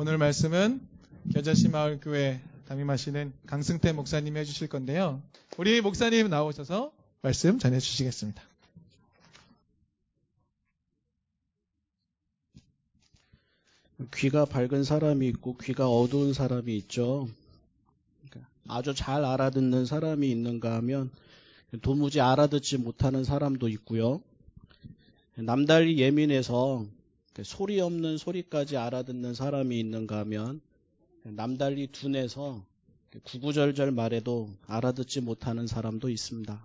오늘 말씀은 겨자씨 마을교회 담임하시는 강승태 목사님이 해주실 건데요. 우리 목사님 나오셔서 말씀 전해주시겠습니다. 귀가 밝은 사람이 있고 귀가 어두운 사람이 있죠. 그러니까 아주 잘 알아듣는 사람이 있는가 하면 도무지 알아듣지 못하는 사람도 있고요. 남달리 예민해서 소리 없는 소리까지 알아듣는 사람이 있는가 하면 남달리 둔해서 구구절절 말해도 알아듣지 못하는 사람도 있습니다.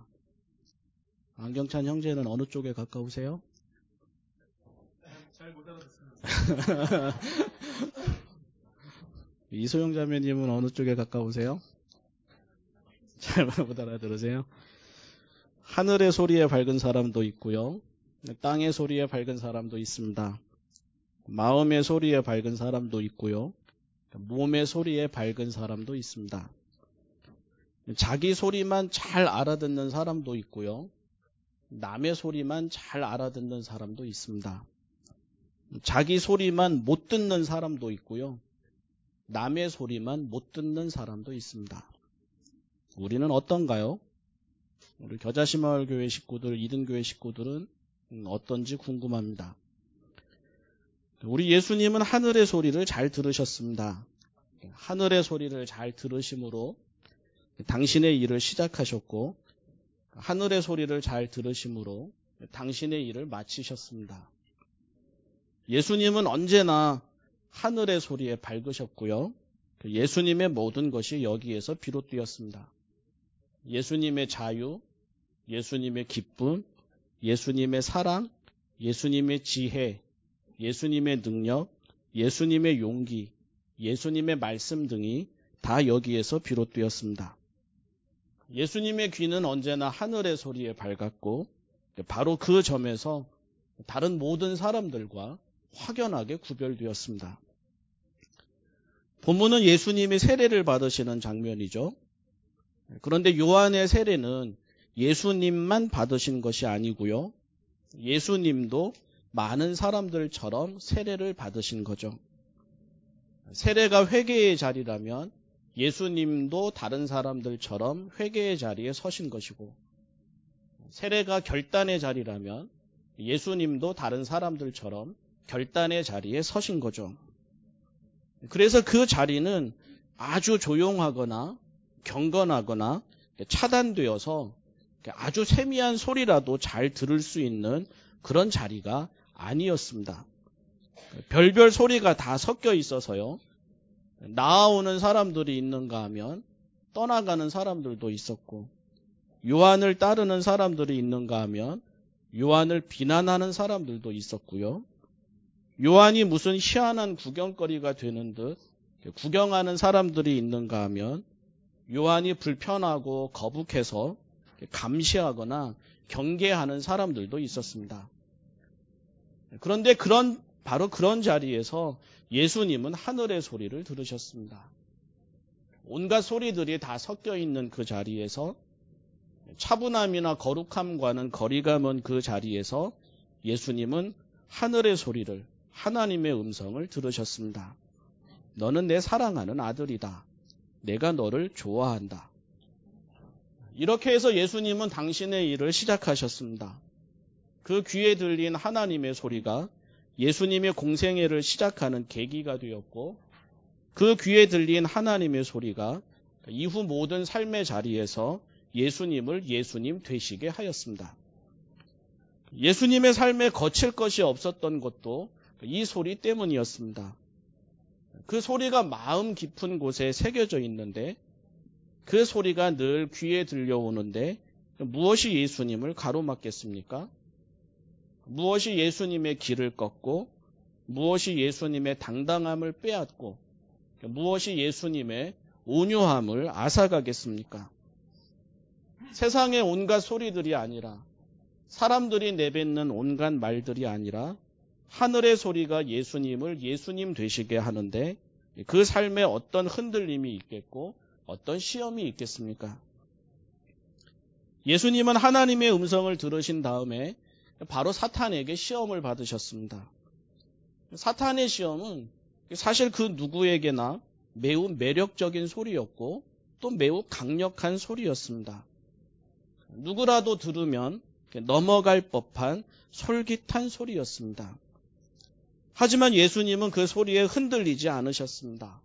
안경찬 형제는 어느 쪽에 가까우세요? 잘 못 알아듣습니다. 이소영 자매님은 어느 쪽에 가까우세요? 잘 못 알아들으세요? 하늘의 소리에 밝은 사람도 있고요. 땅의 소리에 밝은 사람도 있습니다. 마음의 소리에 밝은 사람도 있고요. 몸의 소리에 밝은 사람도 있습니다. 자기 소리만 잘 알아듣는 사람도 있고요. 남의 소리만 잘 알아듣는 사람도 있습니다. 자기 소리만 못 듣는 사람도 있고요. 남의 소리만 못 듣는 사람도 있습니다. 우리는 어떤가요? 우리 겨자시마을 교회 식구들, 이등교회 식구들은 어떤지 궁금합니다. 우리 예수님은 하늘의 소리를 잘 들으셨습니다. 하늘의 소리를 잘 들으심으로 당신의 일을 시작하셨고, 하늘의 소리를 잘 들으심으로 당신의 일을 마치셨습니다. 예수님은 언제나 하늘의 소리에 밝으셨고요. 예수님의 모든 것이 여기에서 비롯되었습니다. 예수님의 자유, 예수님의 기쁨, 예수님의 사랑, 예수님의 지혜, 예수님의 능력, 예수님의 용기, 예수님의 말씀 등이 다 여기에서 비롯되었습니다. 예수님의 귀는 언제나 하늘의 소리에 밝았고 바로 그 점에서 다른 모든 사람들과 확연하게 구별되었습니다. 본문은 예수님이 세례를 받으시는 장면이죠. 그런데 요한의 세례는 예수님만 받으신 것이 아니고요. 예수님도 많은 사람들처럼 세례를 받으신 거죠. 세례가 회개의 자리라면 예수님도 다른 사람들처럼 회개의 자리에 서신 것이고 세례가 결단의 자리라면 예수님도 다른 사람들처럼 결단의 자리에 서신 거죠. 그래서 그 자리는 아주 조용하거나 경건하거나 차단되어서 아주 세미한 소리라도 잘 들을 수 있는 그런 자리가 아니었습니다. 별별 소리가 다 섞여 있어서요. 나아오는 사람들이 있는가 하면 떠나가는 사람들도 있었고, 요한을 따르는 사람들이 있는가 하면 요한을 비난하는 사람들도 있었고요. 요한이 무슨 희한한 구경거리가 되는 듯 구경하는 사람들이 있는가 하면 요한이 불편하고 거북해서 감시하거나 경계하는 사람들도 있었습니다. 그런데 그런 바로 그런 자리에서 예수님은 하늘의 소리를 들으셨습니다. 온갖 소리들이 다 섞여 있는 그 자리에서 차분함이나 거룩함과는 거리가 먼 그 자리에서 예수님은 하늘의 소리를 하나님의 음성을 들으셨습니다. 너는 내 사랑하는 아들이다. 내가 너를 좋아한다. 이렇게 해서 예수님은 당신의 일을 시작하셨습니다. 그 귀에 들린 하나님의 소리가 예수님의 공생애를 시작하는 계기가 되었고 그 귀에 들린 하나님의 소리가 이후 모든 삶의 자리에서 예수님을 예수님 되시게 하였습니다. 예수님의 삶에 거칠 것이 없었던 것도 이 소리 때문이었습니다. 그 소리가 마음 깊은 곳에 새겨져 있는데 그 소리가 늘 귀에 들려오는데 무엇이 예수님을 가로막겠습니까? 무엇이 예수님의 길을 꺾고 무엇이 예수님의 당당함을 빼앗고 무엇이 예수님의 온유함을 앗아가겠습니까? 세상의 온갖 소리들이 아니라 사람들이 내뱉는 온갖 말들이 아니라 하늘의 소리가 예수님을 예수님 되시게 하는데 그 삶에 어떤 흔들림이 있겠고 어떤 시험이 있겠습니까? 예수님은 하나님의 음성을 들으신 다음에 바로 사탄에게 시험을 받으셨습니다. 사탄의 시험은 사실 그 누구에게나 매우 매력적인 소리였고 또 매우 강력한 소리였습니다. 누구라도 들으면 넘어갈 법한 솔깃한 소리였습니다. 하지만 예수님은 그 소리에 흔들리지 않으셨습니다.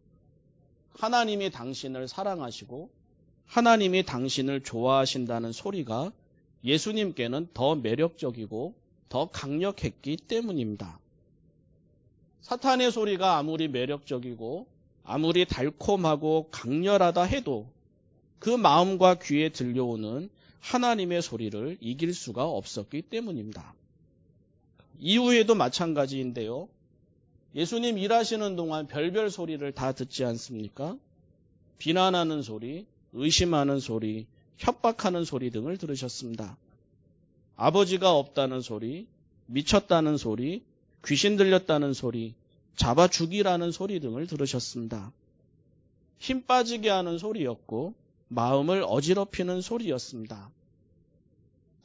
하나님이 당신을 사랑하시고 하나님이 당신을 좋아하신다는 소리가 예수님께는 더 매력적이고 더 강력했기 때문입니다. 사탄의 소리가 아무리 매력적이고 아무리 달콤하고 강렬하다 해도 그 마음과 귀에 들려오는 하나님의 소리를 이길 수가 없었기 때문입니다. 이후에도 마찬가지인데요. 예수님 일하시는 동안 별별 소리를 다 듣지 않습니까? 비난하는 소리, 의심하는 소리, 협박하는 소리 등을 들으셨습니다. 아버지가 없다는 소리, 미쳤다는 소리, 귀신 들렸다는 소리, 잡아 죽이라는 소리 등을 들으셨습니다. 힘 빠지게 하는 소리였고 마음을 어지럽히는 소리였습니다.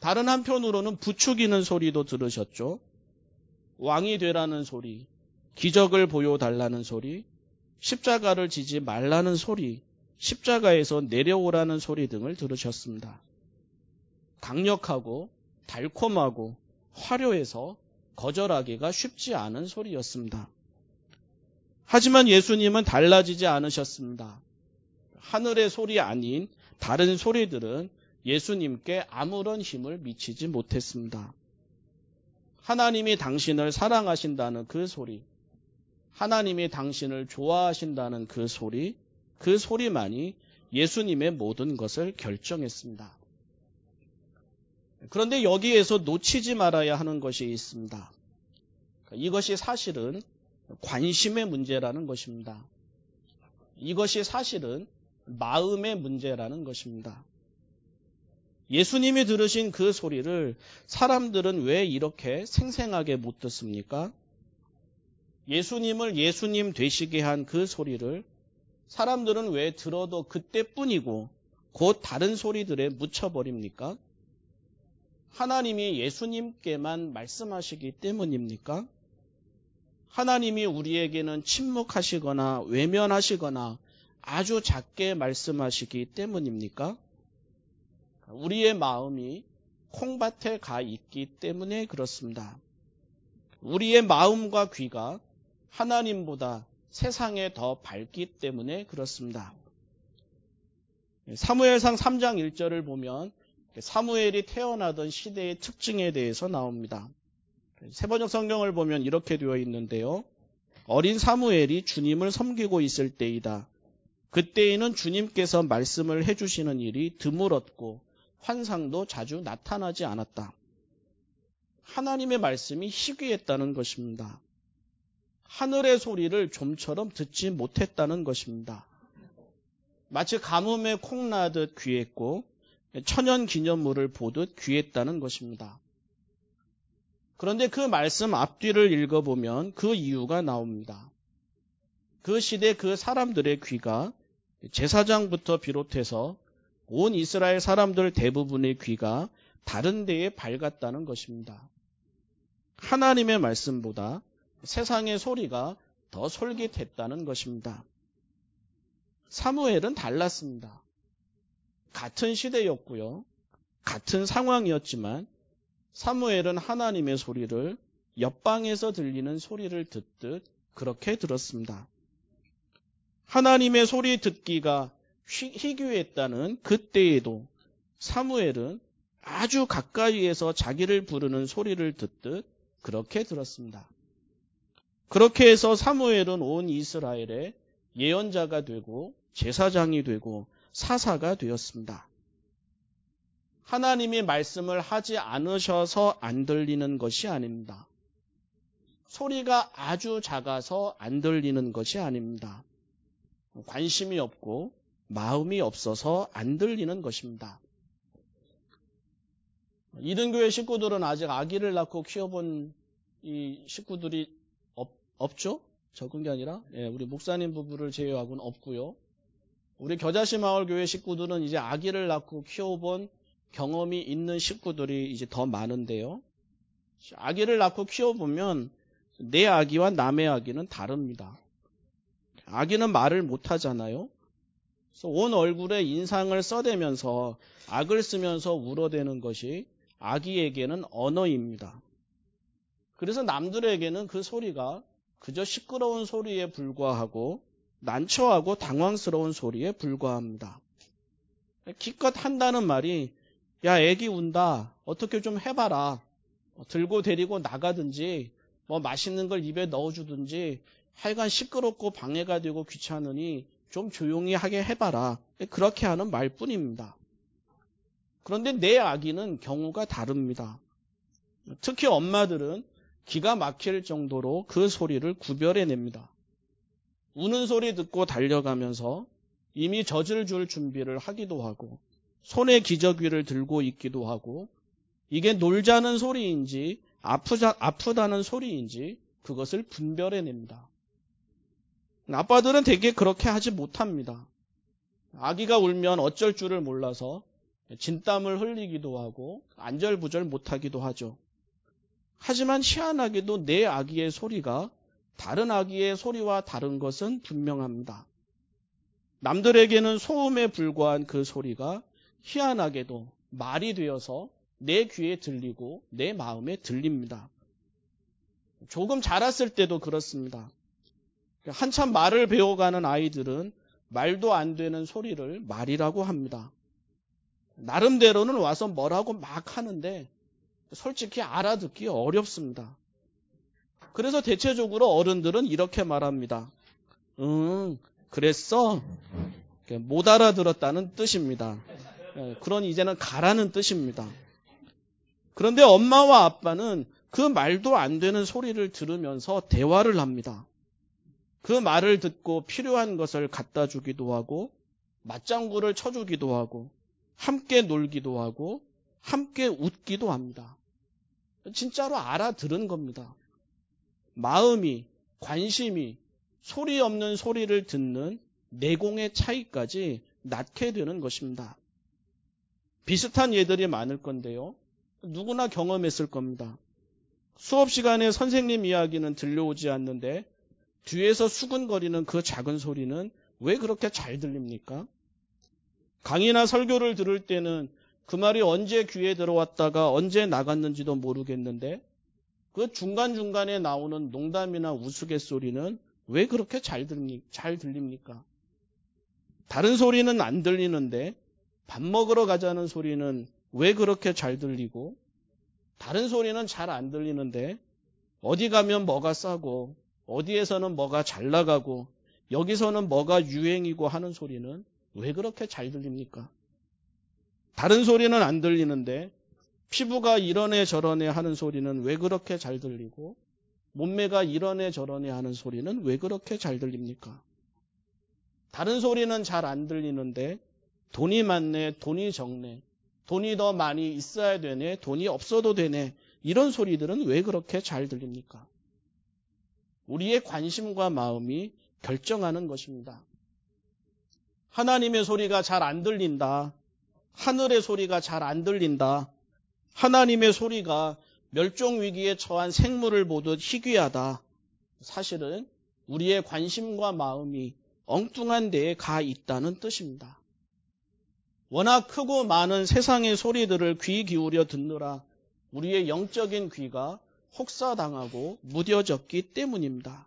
다른 한편으로는 부추기는 소리도 들으셨죠. 왕이 되라는 소리, 기적을 보여달라는 소리, 십자가를 지지 말라는 소리, 십자가에서 내려오라는 소리 등을 들으셨습니다. 강력하고 달콤하고 화려해서 거절하기가 쉽지 않은 소리였습니다. 하지만 예수님은 달라지지 않으셨습니다. 하늘의 소리 아닌 다른 소리들은 예수님께 아무런 힘을 미치지 못했습니다. 하나님이 당신을 사랑하신다는 그 소리, 하나님이 당신을 좋아하신다는 그 소리, 그 소리만이 예수님의 모든 것을 결정했습니다. 그런데 여기에서 놓치지 말아야 하는 것이 있습니다. 이것이 사실은 관심의 문제라는 것입니다. 이것이 사실은 마음의 문제라는 것입니다. 예수님이 들으신 그 소리를 사람들은 왜 이렇게 생생하게 못 듣습니까? 예수님을 예수님 되시게 한 그 소리를 사람들은 왜 들어도 그때뿐이고 곧 다른 소리들에 묻혀버립니까? 하나님이 예수님께만 말씀하시기 때문입니까? 하나님이 우리에게는 침묵하시거나 외면하시거나 아주 작게 말씀하시기 때문입니까? 우리의 마음이 콩밭에 가 있기 때문에 그렇습니다. 우리의 마음과 귀가 하나님보다 세상에 더 밝기 때문에 그렇습니다. 사무엘상 3장 1절을 보면 사무엘이 태어나던 시대의 특징에 대해서 나옵니다. 세번역 성경을 보면 이렇게 되어 있는데요. 어린 사무엘이 주님을 섬기고 있을 때이다. 그때에는 주님께서 말씀을 해주시는 일이 드물었고 환상도 자주 나타나지 않았다. 하나님의 말씀이 희귀했다는 것입니다. 하늘의 소리를 좀처럼 듣지 못했다는 것입니다. 마치 가뭄에 콩나듯 귀했고 천연 기념물을 보듯 귀했다는 것입니다. 그런데 그 말씀 앞뒤를 읽어보면 그 이유가 나옵니다. 그 시대 그 사람들의 귀가 제사장부터 비롯해서 온 이스라엘 사람들 대부분의 귀가 다른 데에 밝았다는 것입니다. 하나님의 말씀보다 세상의 소리가 더 솔깃했다는 것입니다. 사무엘은 달랐습니다. 같은 시대였고요. 같은 상황이었지만 사무엘은 하나님의 소리를 옆방에서 들리는 소리를 듣듯 그렇게 들었습니다. 하나님의 소리 듣기가 희귀했다는 그때에도 사무엘은 아주 가까이에서 자기를 부르는 소리를 듣듯 그렇게 들었습니다. 그렇게 해서 사무엘은 온 이스라엘의 예언자가 되고 제사장이 되고 사사가 되었습니다. 하나님이 말씀을 하지 않으셔서 안 들리는 것이 아닙니다. 소리가 아주 작아서 안 들리는 것이 아닙니다. 관심이 없고 마음이 없어서 안 들리는 것입니다. 이등교회 식구들은 아직 아기를 낳고 키워본 이 식구들이 없, 없죠? 적은 게 아니라 예, 우리 목사님 부부를 제외하고는 없고요. 우리 겨자시 마을 교회 식구들은 이제 아기를 낳고 키워본 경험이 있는 식구들이 이제 더 많은데요. 아기를 낳고 키워보면 내 아기와 남의 아기는 다릅니다. 아기는 말을 못 하잖아요. 그래서 온 얼굴에 인상을 써대면서 악을 쓰면서 울어대는 것이 아기에게는 언어입니다. 그래서 남들에게는 그 소리가 그저 시끄러운 소리에 불과하고 난처하고 당황스러운 소리에 불과합니다. 기껏 한다는 말이 야 애기 운다 어떻게 좀 해봐라 들고 데리고 나가든지 뭐 맛있는 걸 입에 넣어주든지 하여간 시끄럽고 방해가 되고 귀찮으니 좀 조용히 하게 해봐라 그렇게 하는 말뿐입니다. 그런데 내 아기는 경우가 다릅니다. 특히 엄마들은 기가 막힐 정도로 그 소리를 구별해냅니다. 우는 소리 듣고 달려가면서 이미 젖을 줄 준비를 하기도 하고 손에 기저귀를 들고 있기도 하고 이게 놀자는 소리인지 아프자, 아프다는 소리인지 그것을 분별해냅니다. 아빠들은 대개 그렇게 하지 못합니다. 아기가 울면 어쩔 줄을 몰라서 진땀을 흘리기도 하고 안절부절 못하기도 하죠. 하지만 희한하게도 내 아기의 소리가 다른 아기의 소리와 다른 것은 분명합니다. 남들에게는 소음에 불과한 그 소리가 희한하게도 말이 되어서 내 귀에 들리고 내 마음에 들립니다. 조금 자랐을 때도 그렇습니다. 한참 말을 배워가는 아이들은 말도 안 되는 소리를 말이라고 합니다. 나름대로는 와서 뭐라고 막 하는데 솔직히 알아듣기 어렵습니다. 그래서 대체적으로 어른들은 이렇게 말합니다. 응, 그랬어? 못 알아들었다는 뜻입니다. 예, 그런 이제는 가라는 뜻입니다. 그런데 엄마와 아빠는 그 말도 안 되는 소리를 들으면서 대화를 합니다. 그 말을 듣고 필요한 것을 갖다 주기도 하고 맞장구를 쳐주기도 하고 함께 놀기도 하고 함께 웃기도 합니다. 진짜로 알아들은 겁니다. 마음이, 관심이 소리 없는 소리를 듣는 내공의 차이까지 낳게 되는 것입니다. 비슷한 예들이 많을 건데요. 누구나 경험했을 겁니다. 수업 시간에 선생님 이야기는 들려오지 않는데 뒤에서 수근거리는 그 작은 소리는 왜 그렇게 잘 들립니까? 강의나 설교를 들을 때는 그 말이 언제 귀에 들어왔다가 언제 나갔는지도 모르겠는데 그 중간중간에 나오는 농담이나 우스갯소리는 왜 그렇게 잘, 들리, 잘 들립니까? 다른 소리는 안 들리는데 밥 먹으러 가자는 소리는 왜 그렇게 잘 들리고 다른 소리는 잘 안 들리는데 어디 가면 뭐가 싸고 어디에서는 뭐가 잘 나가고 여기서는 뭐가 유행이고 하는 소리는 왜 그렇게 잘 들립니까? 다른 소리는 안 들리는데 피부가 이러네 저러네 하는 소리는 왜 그렇게 잘 들리고 몸매가 이러네 저러네 하는 소리는 왜 그렇게 잘 들립니까? 다른 소리는 잘 안 들리는데 돈이 많네, 돈이 적네, 돈이 더 많이 있어야 되네, 돈이 없어도 되네, 이런 소리들은 왜 그렇게 잘 들립니까? 우리의 관심과 마음이 결정하는 것입니다. 하나님의 소리가 잘 안 들린다. 하늘의 소리가 잘 안 들린다. 하나님의 소리가 멸종 위기에 처한 생물을 보듯 희귀하다. 사실은 우리의 관심과 마음이 엉뚱한 데에 가 있다는 뜻입니다. 워낙 크고 많은 세상의 소리들을 귀 기울여 듣느라 우리의 영적인 귀가 혹사당하고 무뎌졌기 때문입니다.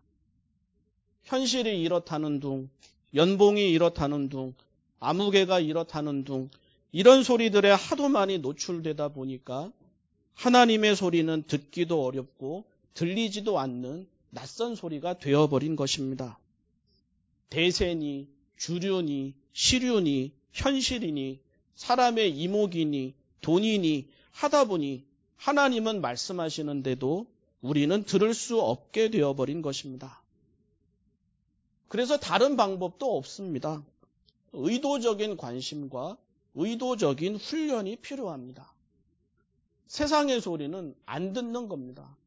현실이 이렇다는 둥, 연봉이 이렇다는 둥, 아무개가 이렇다는 둥, 이런 소리들에 하도 많이 노출되다 보니까 하나님의 소리는 듣기도 어렵고 들리지도 않는 낯선 소리가 되어버린 것입니다. 대세니, 주류니, 시류니, 현실이니, 사람의 이목이니, 돈이니 하다 보니 하나님은 말씀하시는데도 우리는 들을 수 없게 되어버린 것입니다. 그래서 다른 방법도 없습니다. 의도적인 관심과 의도적인 훈련이 필요합니다. 세상의 소리는 안 듣는 겁니다.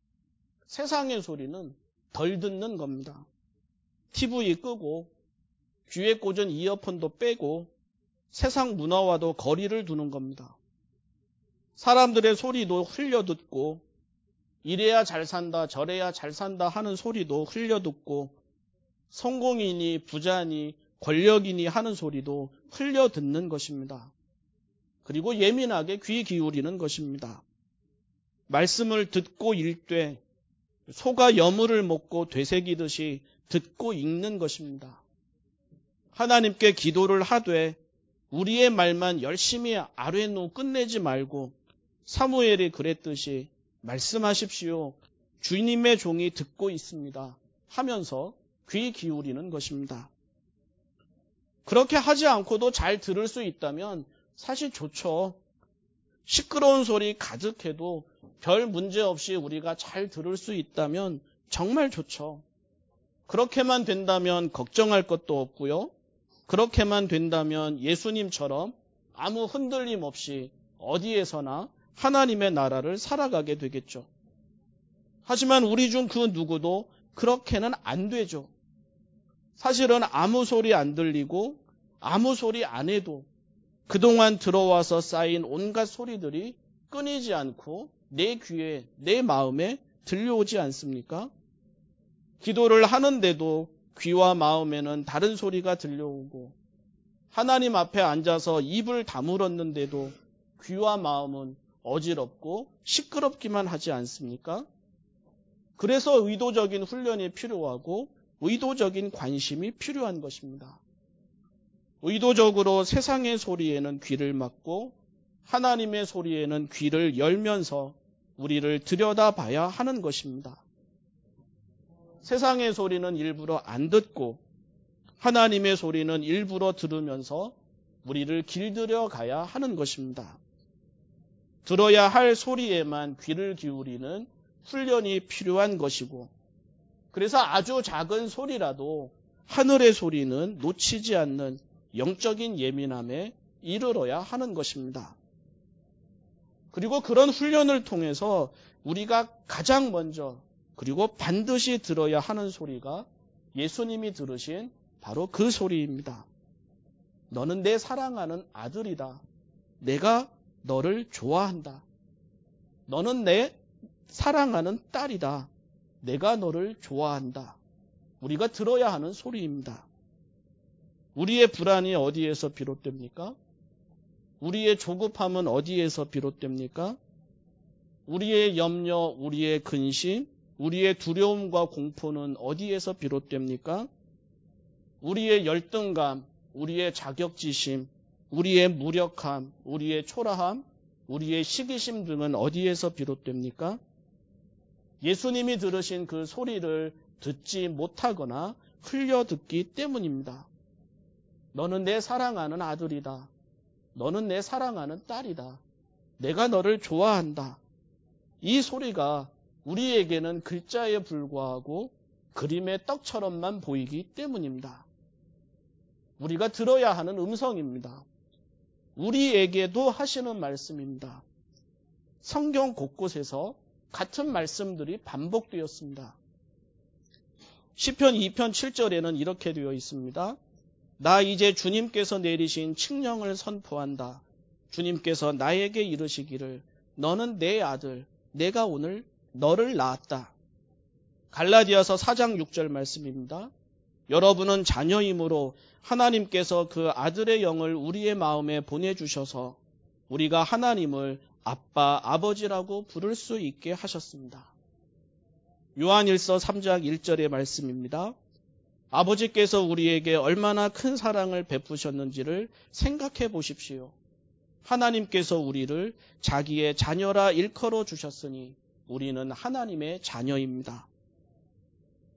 세상의 소리는 덜 듣는 겁니다. TV 끄고 귀에 꽂은 이어폰도 빼고 세상 문화와도 거리를 두는 겁니다. 사람들의 소리도 흘려 듣고 이래야 잘 산다 저래야 잘 산다 하는 소리도 흘려 듣고 성공이니 부자니 권력이니 하는 소리도 흘려 듣는 것입니다. 그리고 예민하게 귀 기울이는 것입니다. 말씀을 듣고 읽되 소가 여물을 먹고 되새기듯이 듣고 읽는 것입니다. 하나님께 기도를 하되 우리의 말만 열심히 아뢰노 끝내지 말고 사무엘이 그랬듯이 말씀하십시오. 주님의 종이 듣고 있습니다. 하면서 귀 기울이는 것입니다. 그렇게 하지 않고도 잘 들을 수 있다면 사실 좋죠. 시끄러운 소리 가득해도 별 문제 없이 우리가 잘 들을 수 있다면 정말 좋죠. 그렇게만 된다면 걱정할 것도 없고요. 그렇게만 된다면 예수님처럼 아무 흔들림 없이 어디에서나 하나님의 나라를 살아가게 되겠죠. 하지만 우리 중 그 누구도 그렇게는 안 되죠. 사실은 아무 소리 안 들리고 아무 소리 안 해도 그동안 들어와서 쌓인 온갖 소리들이 끊이지 않고 내 귀에, 내 마음에 들려오지 않습니까? 기도를 하는데도 귀와 마음에는 다른 소리가 들려오고 하나님 앞에 앉아서 입을 다물었는데도 귀와 마음은 어지럽고 시끄럽기만 하지 않습니까? 그래서 의도적인 훈련이 필요하고 의도적인 관심이 필요한 것입니다. 의도적으로 세상의 소리에는 귀를 막고 하나님의 소리에는 귀를 열면서 우리를 들여다봐야 하는 것입니다. 세상의 소리는 일부러 안 듣고 하나님의 소리는 일부러 들으면서 우리를 길들여 가야 하는 것입니다. 들어야 할 소리에만 귀를 기울이는 훈련이 필요한 것이고 그래서 아주 작은 소리라도 하늘의 소리는 놓치지 않는 영적인 예민함에 이르러야 하는 것입니다. 그리고 그런 훈련을 통해서 우리가 가장 먼저 그리고 반드시 들어야 하는 소리가 예수님이 들으신 바로 그 소리입니다. 너는 내 사랑하는 아들이다. 내가 너를 좋아한다. 너는 내 사랑하는 딸이다. 내가 너를 좋아한다. 우리가 들어야 하는 소리입니다. 우리의 불안이 어디에서 비롯됩니까? 우리의 조급함은 어디에서 비롯됩니까? 우리의 염려, 우리의 근심, 우리의 두려움과 공포는 어디에서 비롯됩니까? 우리의 열등감, 우리의 자격지심, 우리의 무력함, 우리의 초라함, 우리의 시기심 등은 어디에서 비롯됩니까? 예수님이 들으신 그 소리를 듣지 못하거나 흘려 듣기 때문입니다. 너는 내 사랑하는 아들이다. 너는 내 사랑하는 딸이다. 내가 너를 좋아한다. 이 소리가 우리에게는 글자에 불과하고 그림의 떡처럼만 보이기 때문입니다. 우리가 들어야 하는 음성입니다. 우리에게도 하시는 말씀입니다. 성경 곳곳에서 같은 말씀들이 반복되었습니다. 시편 2편 7절에는 이렇게 되어 있습니다. 나 이제 주님께서 내리신 칙령을 선포한다. 주님께서 나에게 이르시기를 너는 내 아들, 내가 오늘 너를 낳았다. 갈라디아서 4장 6절 말씀입니다. 여러분은 자녀이므로 하나님께서 그 아들의 영을 우리의 마음에 보내주셔서 우리가 하나님을 아빠, 아버지라고 부를 수 있게 하셨습니다. 요한일서 3장 1절의 말씀입니다. 아버지께서 우리에게 얼마나 큰 사랑을 베푸셨는지를 생각해 보십시오. 하나님께서 우리를 자기의 자녀라 일컬어 주셨으니 우리는 하나님의 자녀입니다.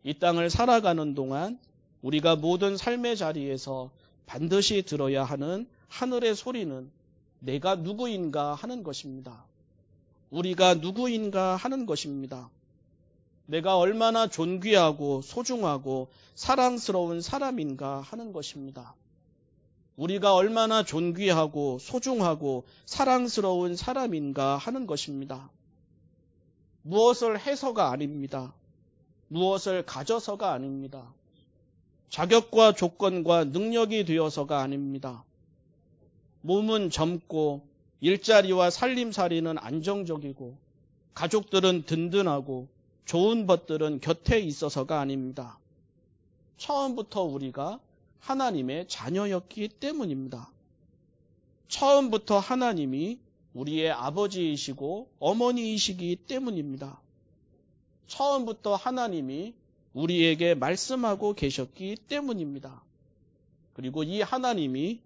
이 땅을 살아가는 동안 우리가 모든 삶의 자리에서 반드시 들어야 하는 하늘의 소리는 내가 누구인가 하는 것입니다. 우리가 누구인가 하는 것입니다. 내가 얼마나 존귀하고 소중하고 사랑스러운 사람인가 하는 것입니다. 우리가 얼마나 존귀하고 소중하고 사랑스러운 사람인가 하는 것입니다. 무엇을 해서가 아닙니다. 무엇을 가져서가 아닙니다. 자격과 조건과 능력이 되어서가 아닙니다. 몸은 젊고 일자리와 살림살이는 안정적이고 가족들은 든든하고 좋은 것들은 곁에 있어서가 아닙니다. 처음부터 우리가 하나님의 자녀였기 때문입니다. 처음부터 하나님이 우리의 아버지이시고 어머니이시기 때문입니다. 처음부터 하나님이 우리에게 말씀하고 계셨기 때문입니다. 그리고 이 하나님이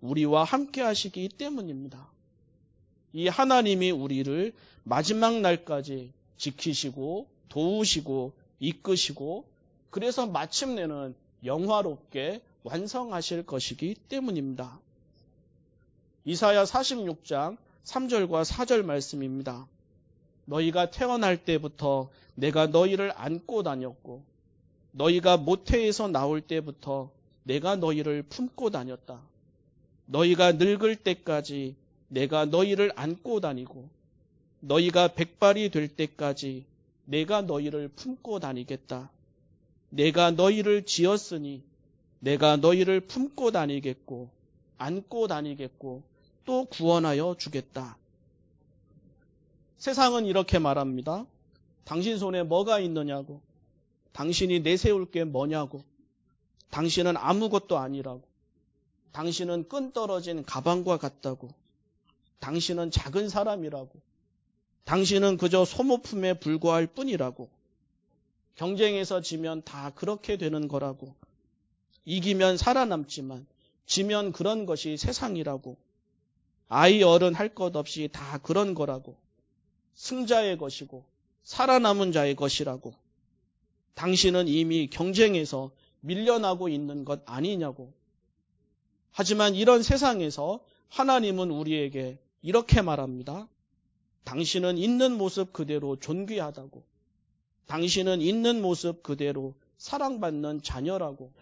우리와 함께 하시기 때문입니다. 이 하나님이 우리를 마지막 날까지 지키시고 도우시고 이끄시고 그래서 마침내는 영화롭게 완성하실 것이기 때문입니다. 이사야 46장 3절과 4절 말씀입니다. 너희가 태어날 때부터 내가 너희를 안고 다녔고 너희가 모태에서 나올 때부터 내가 너희를 품고 다녔다. 너희가 늙을 때까지 내가 너희를 안고 다니고 너희가 백발이 될 때까지 내가 너희를 품고 다니겠다. 내가 너희를 지었으니 내가 너희를 품고 다니겠고 안고 다니겠고 또 구원하여 주겠다. 세상은 이렇게 말합니다. 당신 손에 뭐가 있느냐고. 당신이 내세울 게 뭐냐고. 당신은 아무것도 아니라고. 당신은 끈 떨어진 가방과 같다고. 당신은 작은 사람이라고. 당신은 그저 소모품에 불과할 뿐이라고. 경쟁에서 지면 다 그렇게 되는 거라고. 이기면 살아남지만 지면 그런 것이 세상이라고. 아이 어른 할 것 없이 다 그런 거라고. 승자의 것이고 살아남은 자의 것이라고. 당신은 이미 경쟁에서 밀려나고 있는 것 아니냐고. 하지만 이런 세상에서 하나님은 우리에게 이렇게 말합니다. 당신은 있는 모습 그대로 존귀하다고. 당신은 있는 모습 그대로 사랑받는 자녀라고.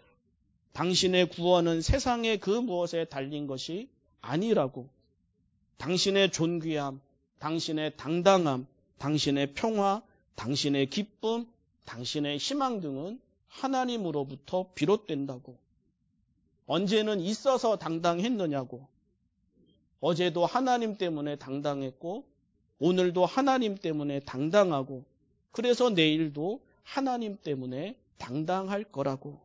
당신의 구원은 세상의 그 무엇에 달린 것이 아니라고. 당신의 존귀함, 당신의 당당함, 당신의 평화, 당신의 기쁨, 당신의 희망 등은 하나님으로부터 비롯된다고. 언제는 있어서 당당했느냐고. 어제도 하나님 때문에 당당했고, 오늘도 하나님 때문에 당당하고, 그래서 내일도 하나님 때문에 당당할 거라고.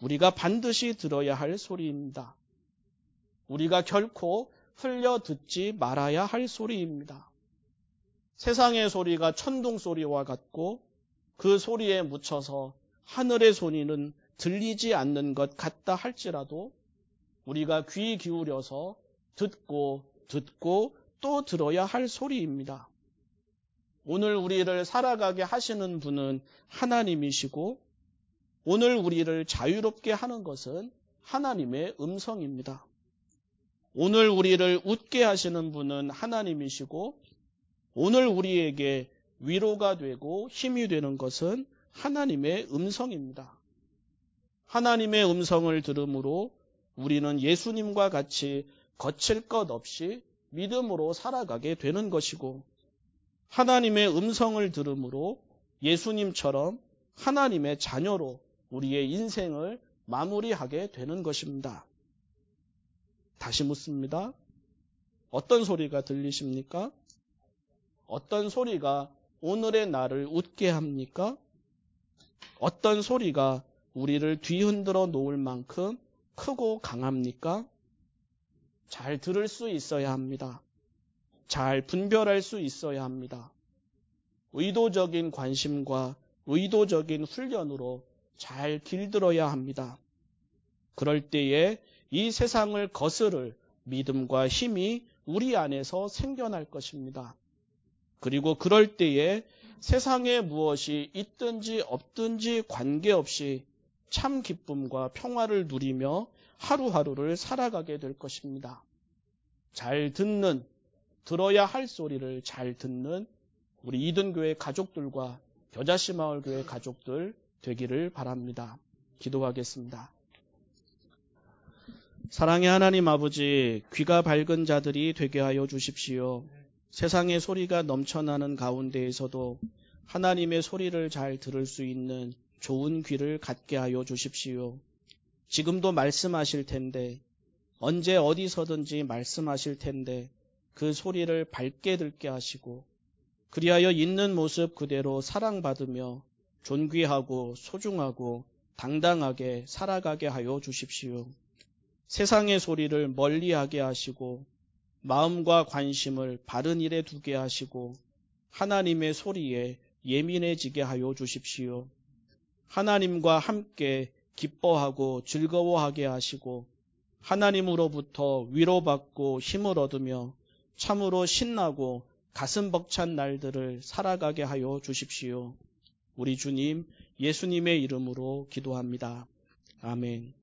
우리가 반드시 들어야 할 소리입니다. 우리가 결코 흘려 듣지 말아야 할 소리입니다. 세상의 소리가 천둥 소리와 같고 그 소리에 묻혀서 하늘의 소리는 들리지 않는 것 같다 할지라도 우리가 귀 기울여서 듣고 듣고 또 들어야 할 소리입니다. 오늘 우리를 살아가게 하시는 분은 하나님이시고 오늘 우리를 자유롭게 하는 것은 하나님의 음성입니다. 오늘 우리를 웃게 하시는 분은 하나님이시고 오늘 우리에게 위로가 되고 힘이 되는 것은 하나님의 음성입니다. 하나님의 음성을 들음으로 우리는 예수님과 같이 거칠 것 없이 믿음으로 살아가게 되는 것이고 하나님의 음성을 들음으로 예수님처럼 하나님의 자녀로 우리의 인생을 마무리하게 되는 것입니다. 다시 묻습니다. 어떤 소리가 들리십니까? 어떤 소리가 오늘의 나를 웃게 합니까? 어떤 소리가 우리를 뒤흔들어 놓을 만큼 크고 강합니까? 잘 들을 수 있어야 합니다. 잘 분별할 수 있어야 합니다. 의도적인 관심과 의도적인 훈련으로 잘 길들어야 합니다. 그럴 때에 이 세상을 거스를 믿음과 힘이 우리 안에서 생겨날 것입니다. 그리고 그럴 때에 세상에 무엇이 있든지 없든지 관계없이 참 기쁨과 평화를 누리며 하루하루를 살아가게 될 것입니다. 잘 듣는, 들어야 할 소리를 잘 듣는 우리 이든교회 가족들과 겨자씨 마을교회 가족들 되기를 바랍니다. 기도하겠습니다. 사랑의 하나님 아버지, 귀가 밝은 자들이 되게 하여 주십시오. 세상의 소리가 넘쳐나는 가운데에서도 하나님의 소리를 잘 들을 수 있는 좋은 귀를 갖게 하여 주십시오. 지금도 말씀하실 텐데, 언제 어디서든지 말씀하실 텐데, 그 소리를 밝게 듣게 하시고, 그리하여 있는 모습 그대로 사랑받으며 존귀하고 소중하고 당당하게 살아가게 하여 주십시오. 세상의 소리를 멀리하게 하시고 마음과 관심을 바른 일에 두게 하시고 하나님의 소리에 예민해지게 하여 주십시오. 하나님과 함께 기뻐하고 즐거워하게 하시고 하나님으로부터 위로받고 힘을 얻으며 참으로 신나고 가슴 벅찬 날들을 살아가게 하여 주십시오. 우리 주님 예수님의 이름으로 기도합니다. 아멘.